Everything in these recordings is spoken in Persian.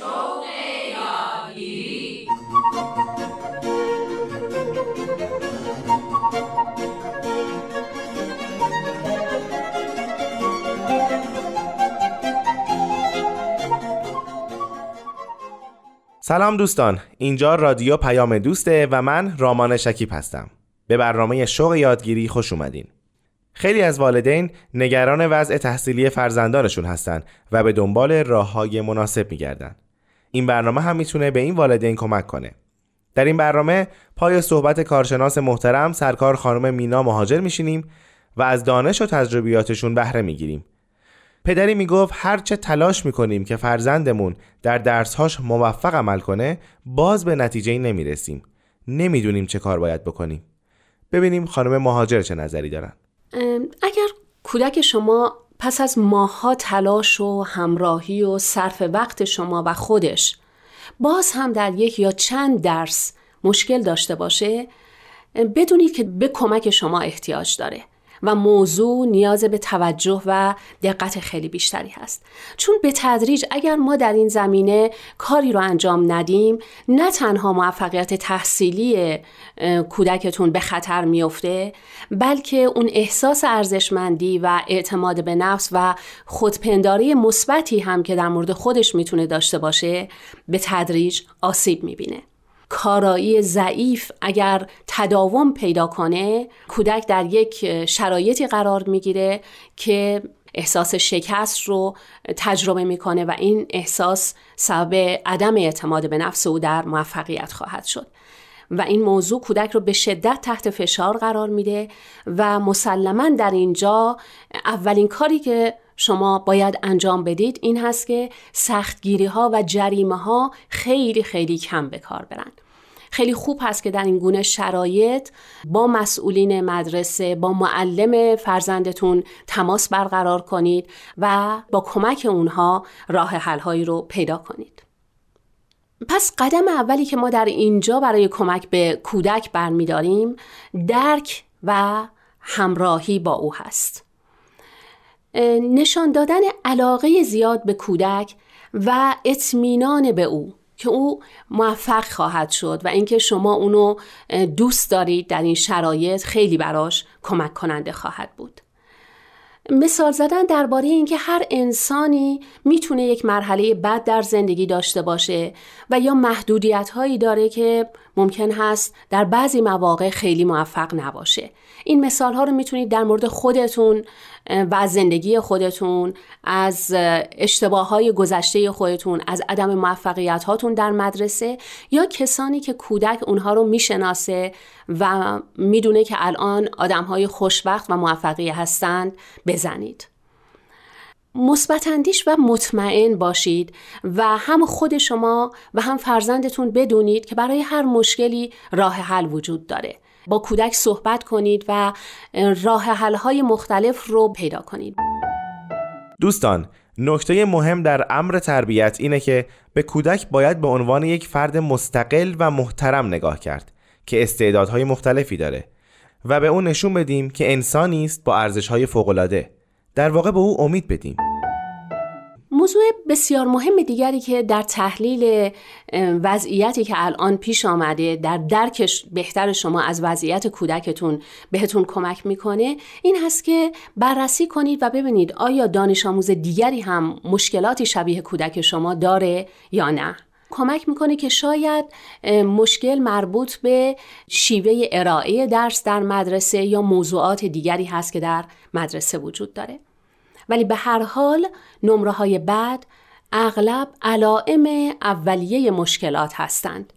سلام دوستان اینجا رادیو پیام دوسته و من رامان شکیب هستم. به برنامه شوق یادگیری خوش اومدین. خیلی از والدین نگران وضع تحصیلی فرزندانشون هستن و به دنبال راه های مناسب میگردن. این برنامه هم می‌تونه به این والدین کمک کنه. در این برنامه پای صحبت کارشناس محترم سرکار خانم مینا مهاجر میشینیم و از دانش و تجربیاتشون بهره می‌گیریم. پدری می‌گفت هرچه تلاش می‌کنیم که فرزندمون در درسهاش موفق عمل کنه باز به نتیجه نمی‌رسیم. نمی‌دونیم چه کار باید بکنیم. ببینیم خانم مهاجر چه نظری دارن. اگر کودک شما پس از ماهها تلاش و همراهی و صرف وقت شما و خودش باز هم در یک یا چند درس مشکل داشته باشه بدونید که به کمک شما احتیاج داره. و موضوع نیاز به توجه و دقت خیلی بیشتری هست. چون به تدریج اگر ما در این زمینه کاری رو انجام ندیم نه تنها موفقیت تحصیلی کودکتون به خطر میفته بلکه اون احساس ارزشمندی و اعتماد به نفس و خودپنداری مثبتی هم که در مورد خودش می‌تونه داشته باشه به تدریج آسیب می‌بینه. کارایی ضعیف اگر تداوم پیدا کنه کودک در یک شرایطی قرار می‌گیره که احساس شکست رو تجربه می‌کنه و این احساس سبب عدم اعتماد به نفس او در موفقیت خواهد شد. و این موضوع کودک رو به شدت تحت فشار قرار میده و مسلما در اینجا اولین کاری که شما باید انجام بدید این هست که سختگیری ها و جریمه ها خیلی خیلی کم به کار برن. خیلی خوب هست که در این گونه شرایط با مسئولین مدرسه با معلم فرزندتون تماس برقرار کنید و با کمک اونها راه حلهایی رو پیدا کنید. پس قدم اولی که ما در اینجا برای کمک به کودک برمیداریم درک و همراهی با او هست. نشان دادن علاقه زیاد به کودک و اطمینان به او که او موفق خواهد شد و اینکه شما اونو دوست دارید در این شرایط خیلی براش کمک کننده خواهد بود. مثال زدن درباره اینکه هر انسانی می‌تونه یک مرحله بد در زندگی داشته باشه و یا محدودیت هایی داره که ممکن هست در بعضی مواقع خیلی موفق نباشه. این مثال ها رو می‌تونید در مورد خودتون و از زندگی خودتون از اشتباه های گذشته خودتون از عدم موفقیت هاتون در مدرسه یا کسانی که کودک اونها رو می‌شناسه و می‌دونه که الان آدم های خوشبخت و موفقی هستند بزنید. مثبت و مطمئن باشید و هم خود شما و هم فرزندتون بدونید که برای هر مشکلی راه حل وجود داره. با کودک صحبت کنید و راه های مختلف رو پیدا کنید. دوستان نکته مهم در امر تربیت اینه که به کودک باید به عنوان یک فرد مستقل و محترم نگاه کرد که استعدادهای مختلفی داره و به اون نشون بدیم که انسانی است با ارزش‌های فوق‌العاده. در واقع به او امید بدیم. موضوع بسیار مهم دیگری که در تحلیل وضعیتی که الان پیش آمده در درک بهتر شما از وضعیت کودکتون بهتون کمک می‌کنه این هست که بررسی کنید و ببینید آیا دانش آموز دیگری هم مشکلاتی شبیه کودک شما داره یا نه. کمک می‌کنه که شاید مشکل مربوط به شیوه ارائه درس در مدرسه یا موضوعات دیگری هست که در مدرسه وجود داره. ولی به هر حال نمره های بعد اغلب علائم اولیه مشکلات هستند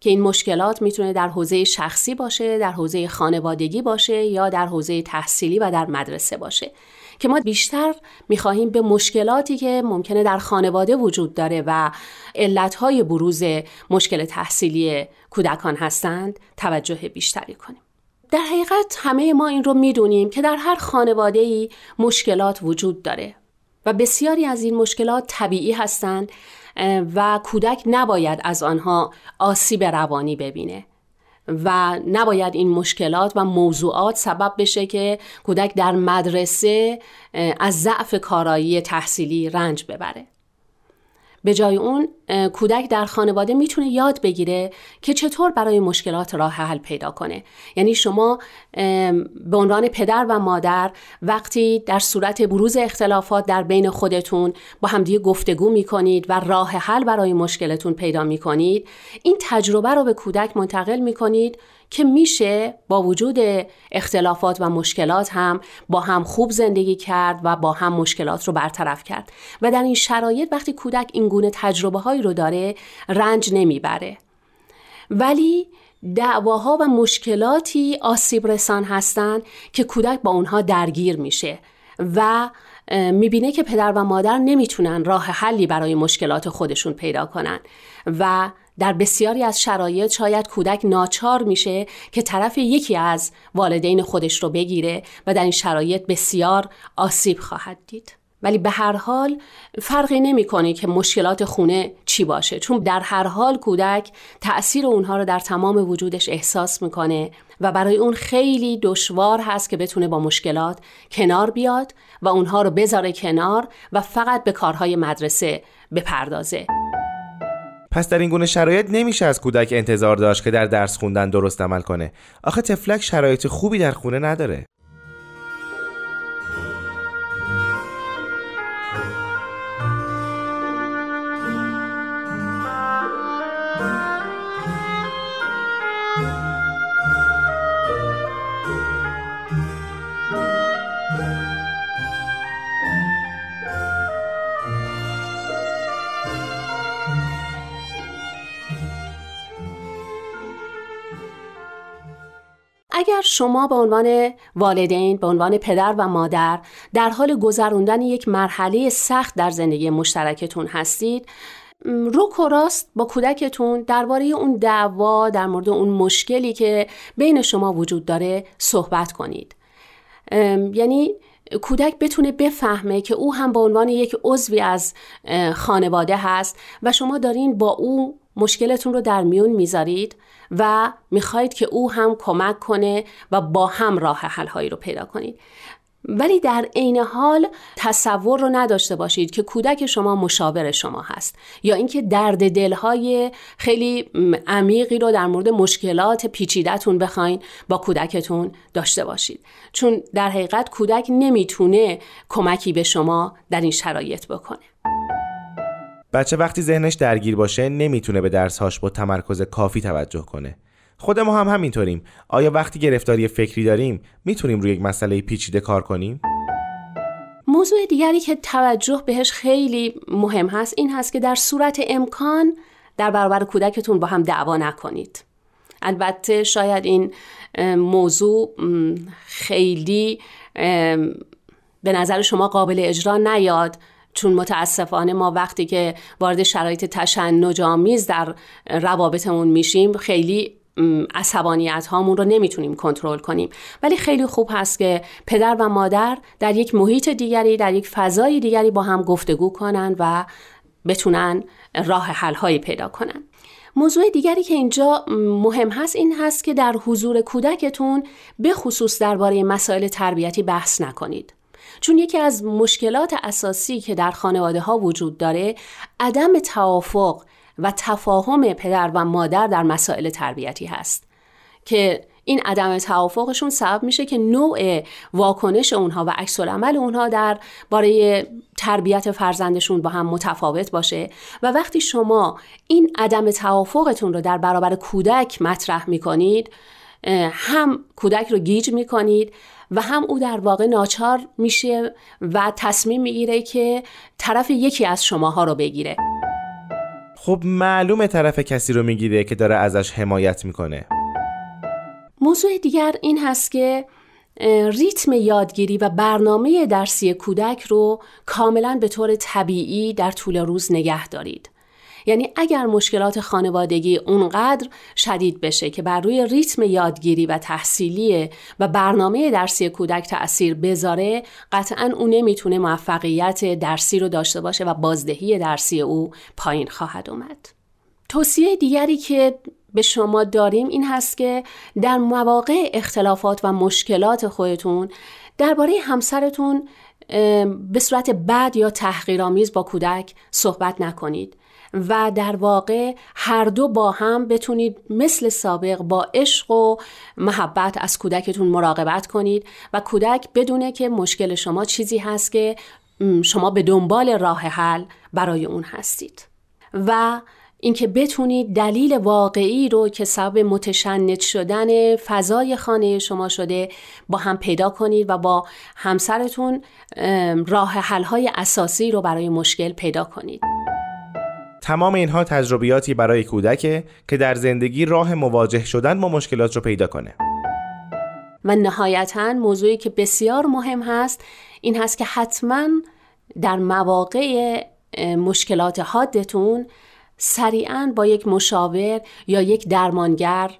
که این مشکلات می‌تونه در حوزه شخصی باشه، در حوزه خانوادگی باشه یا در حوزه تحصیلی و در مدرسه باشه که ما بیشتر می‌خواهیم به مشکلاتی که ممکنه در خانواده وجود داره و علتهای بروز مشکل تحصیلی کودکان هستند توجه بیشتری کنیم. در حقیقت همه ما این رو می‌دونیم که در هر خانواده ای مشکلات وجود داره و بسیاری از این مشکلات طبیعی هستند و کودک نباید از آنها آسیب روانی ببینه و نباید این مشکلات و موضوعات سبب بشه که کودک در مدرسه از ضعف کارایی تحصیلی رنج ببره. به جای اون کودک در خانواده می‌تونه یاد بگیره که چطور برای مشکلات راه حل پیدا کنه. یعنی شما به عنوان پدر و مادر وقتی در صورت بروز اختلافات در بین خودتون با همدیگه گفتگو می‌کنید و راه حل برای مشکلتون پیدا می‌کنید این تجربه رو به کودک منتقل می‌کنید که میشه با وجود اختلافات و مشکلات هم با هم خوب زندگی کرد و با هم مشکلات رو برطرف کرد. و در این شرایط وقتی کودک این گونه تجربه هایی رو داره رنج نمی‌بره. ولی دعواها و مشکلاتی آسیب رسان هستند که کودک با اونها درگیر میشه و می‌بینه که پدر و مادر نمی‌تونن راه حلی برای مشکلات خودشون پیدا کنن. و در بسیاری از شرایط شاید کودک ناچار میشه که طرف یکی از والدین خودش رو بگیره و در این شرایط بسیار آسیب خواهد دید. ولی به هر حال فرقی نمی‌کنه که مشکلات خونه چی باشه چون در هر حال کودک تأثیر اونها رو در تمام وجودش احساس می‌کنه و برای اون خیلی دشوار هست که بتونه با مشکلات کنار بیاد و اونها رو بذاره کنار و فقط به کارهای مدرسه بپردازه. پس در این گونه شرایط نمیشه از کودک انتظار داشت که در درس خوندن درست عمل کنه. آخه تفلک شرایط خوبی در خونه نداره. اگر شما به عنوان والدین به عنوان پدر و مادر در حال گذراندن یک مرحله سخت در زندگی مشترکتون هستید رو و با کودکتون درباره اون دعوا در مورد اون مشکلی که بین شما وجود داره صحبت کنید. یعنی کودک بتونه بفهمه که او هم به عنوان یک عضوی از خانواده هست و شما دارین با او مشکلتون رو در میون می‌ذارید. و می‌خواهید که او هم کمک کنه و با هم راه حل هایی رو پیدا کنید. ولی در عین حال تصور رو نداشته باشید که کودک شما مشاور شما هست یا اینکه درد دلهای خیلی عمیقی رو در مورد مشکلات پیچیدهتون بخواین با کودکتون داشته باشید. چون در حقیقت کودک نمی‌تونه کمکی به شما در این شرایط بکنه. بچه وقتی ذهنش درگیر باشه نمی‌تونه به درسهاش با تمرکز کافی توجه کنه. خود ما هم همینطوریم. آیا وقتی گرفتاری فکری داریم می‌تونیم روی یک مسئله پیچیده کار کنیم؟ موضوع دیگری که توجه بهش خیلی مهم هست این هست که در صورت امکان در برابر کودکتون با هم دعوا نکنید. البته شاید این موضوع خیلی به نظر شما قابل اجرا نیاد. چون متاسفانه ما وقتی که وارد شرایط تشنج آمیز در روابطمون میشیم خیلی عصبانیت هامون رو نمی‌تونیم کنترل کنیم. ولی خیلی خوب هست که پدر و مادر در یک محیط دیگری در یک فضای دیگری با هم گفتگو کنن و بتونن راه حل هایی پیدا کنن. موضوع دیگری که اینجا مهم هست این هست که در حضور کودکتون به خصوص درباره مسائل تربیتی بحث نکنید. چون یکی از مشکلات اساسی که در خانواده ها وجود داره عدم توافق و تفاهم پدر و مادر در مسائل تربیتی هست که این عدم توافقشون سبب میشه که نوع واکنش اونها و عکس عمل اونها در باره تربیت فرزندشون با هم متفاوت باشه و وقتی شما این عدم توافقتون رو در برابر کودک مطرح می‌کنید هم کودک رو گیج می‌کنید و هم او در واقع ناچار میشه و تصمیم می‌گیره که طرف یکی از شماها رو بگیره خب معلومه طرف کسی رو می‌گیره که داره ازش حمایت می‌کنه موضوع دیگر این هست که ریتم یادگیری و برنامه درسی کودک رو کاملا به طور طبیعی در طول روز نگه دارید. یعنی اگر مشکلات خانوادگی اونقدر شدید بشه که بر روی ریتم یادگیری و تحصیلی و برنامه درسی کودک تأثیر بذاره قطعا او نمی‌تونه موفقیت درسی رو داشته باشه و بازدهی درسی او پایین خواهد اومد. توصیه دیگری که به شما داریم این هست که در مواقع اختلافات و مشکلات خودتون درباره همسرتون به صورت بد یا تحقیرآمیز با کودک صحبت نکنید و در واقع هر دو با هم بتونید مثل سابق با عشق و محبت از کودکتون مراقبت کنید و کودک بدونه که مشکل شما چیزی هست که شما به دنبال راه حل برای اون هستید و اینکه بتونید دلیل واقعی رو که سبب متشنج شدن فضای خانه شما شده با هم پیدا کنید و با همسرتون راه حل‌های اساسی رو برای مشکل پیدا کنید. تمام اینها تجربیاتی برای کودک که در زندگی راه مواجه شدن با مشکلات رو پیدا کنه. و نهایتا موضوعی که بسیار مهم هست این هست که حتما در مواقع مشکلات حادتون سریعا با یک مشاور یا یک درمانگر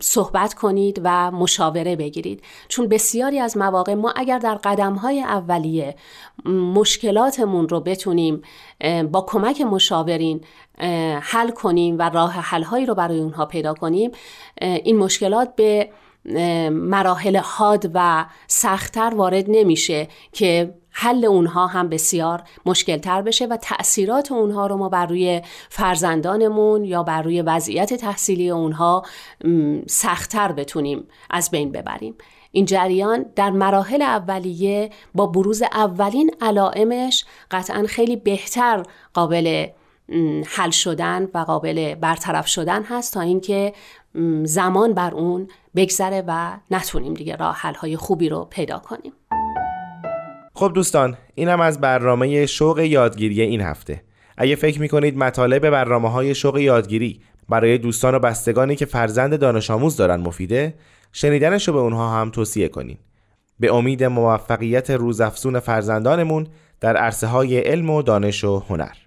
صحبت کنید و مشاوره بگیرید. چون بسیاری از مواقع ما اگر در قدم های اولیه مشکلاتمون رو بتونیم با کمک مشاورین حل کنیم و راه حل رو برای اونها پیدا کنیم این مشکلات به مراحل حاد و سختتر وارد نمیشه که حل اونها هم بسیار مشکل تر بشه و تأثیرات اونها رو ما بر روی فرزندانمون یا بر روی وضعیت تحصیلی اونها سختتر بتونیم از بین ببریم. این جریان در مراحل اولیه با بروز اولین علائمش قطعا خیلی بهتر قابل حل شدن و قابل برطرف شدن هست تا اینکه زمان بر اون بگذره و نتونیم دیگه راه حل های خوبی رو پیدا کنیم. خب دوستان اینم از برنامه شوق یادگیری این هفته. اگه فکر می‌کنید مطالب برنامه های شوق یادگیری برای دوستان و بستگانی که فرزند دانش آموز دارن مفیده شنیدنش رو به اونها هم توصیه کنین. به امید موفقیت روزافزون فرزندانمون در عرصه های علم و دانش و هنر.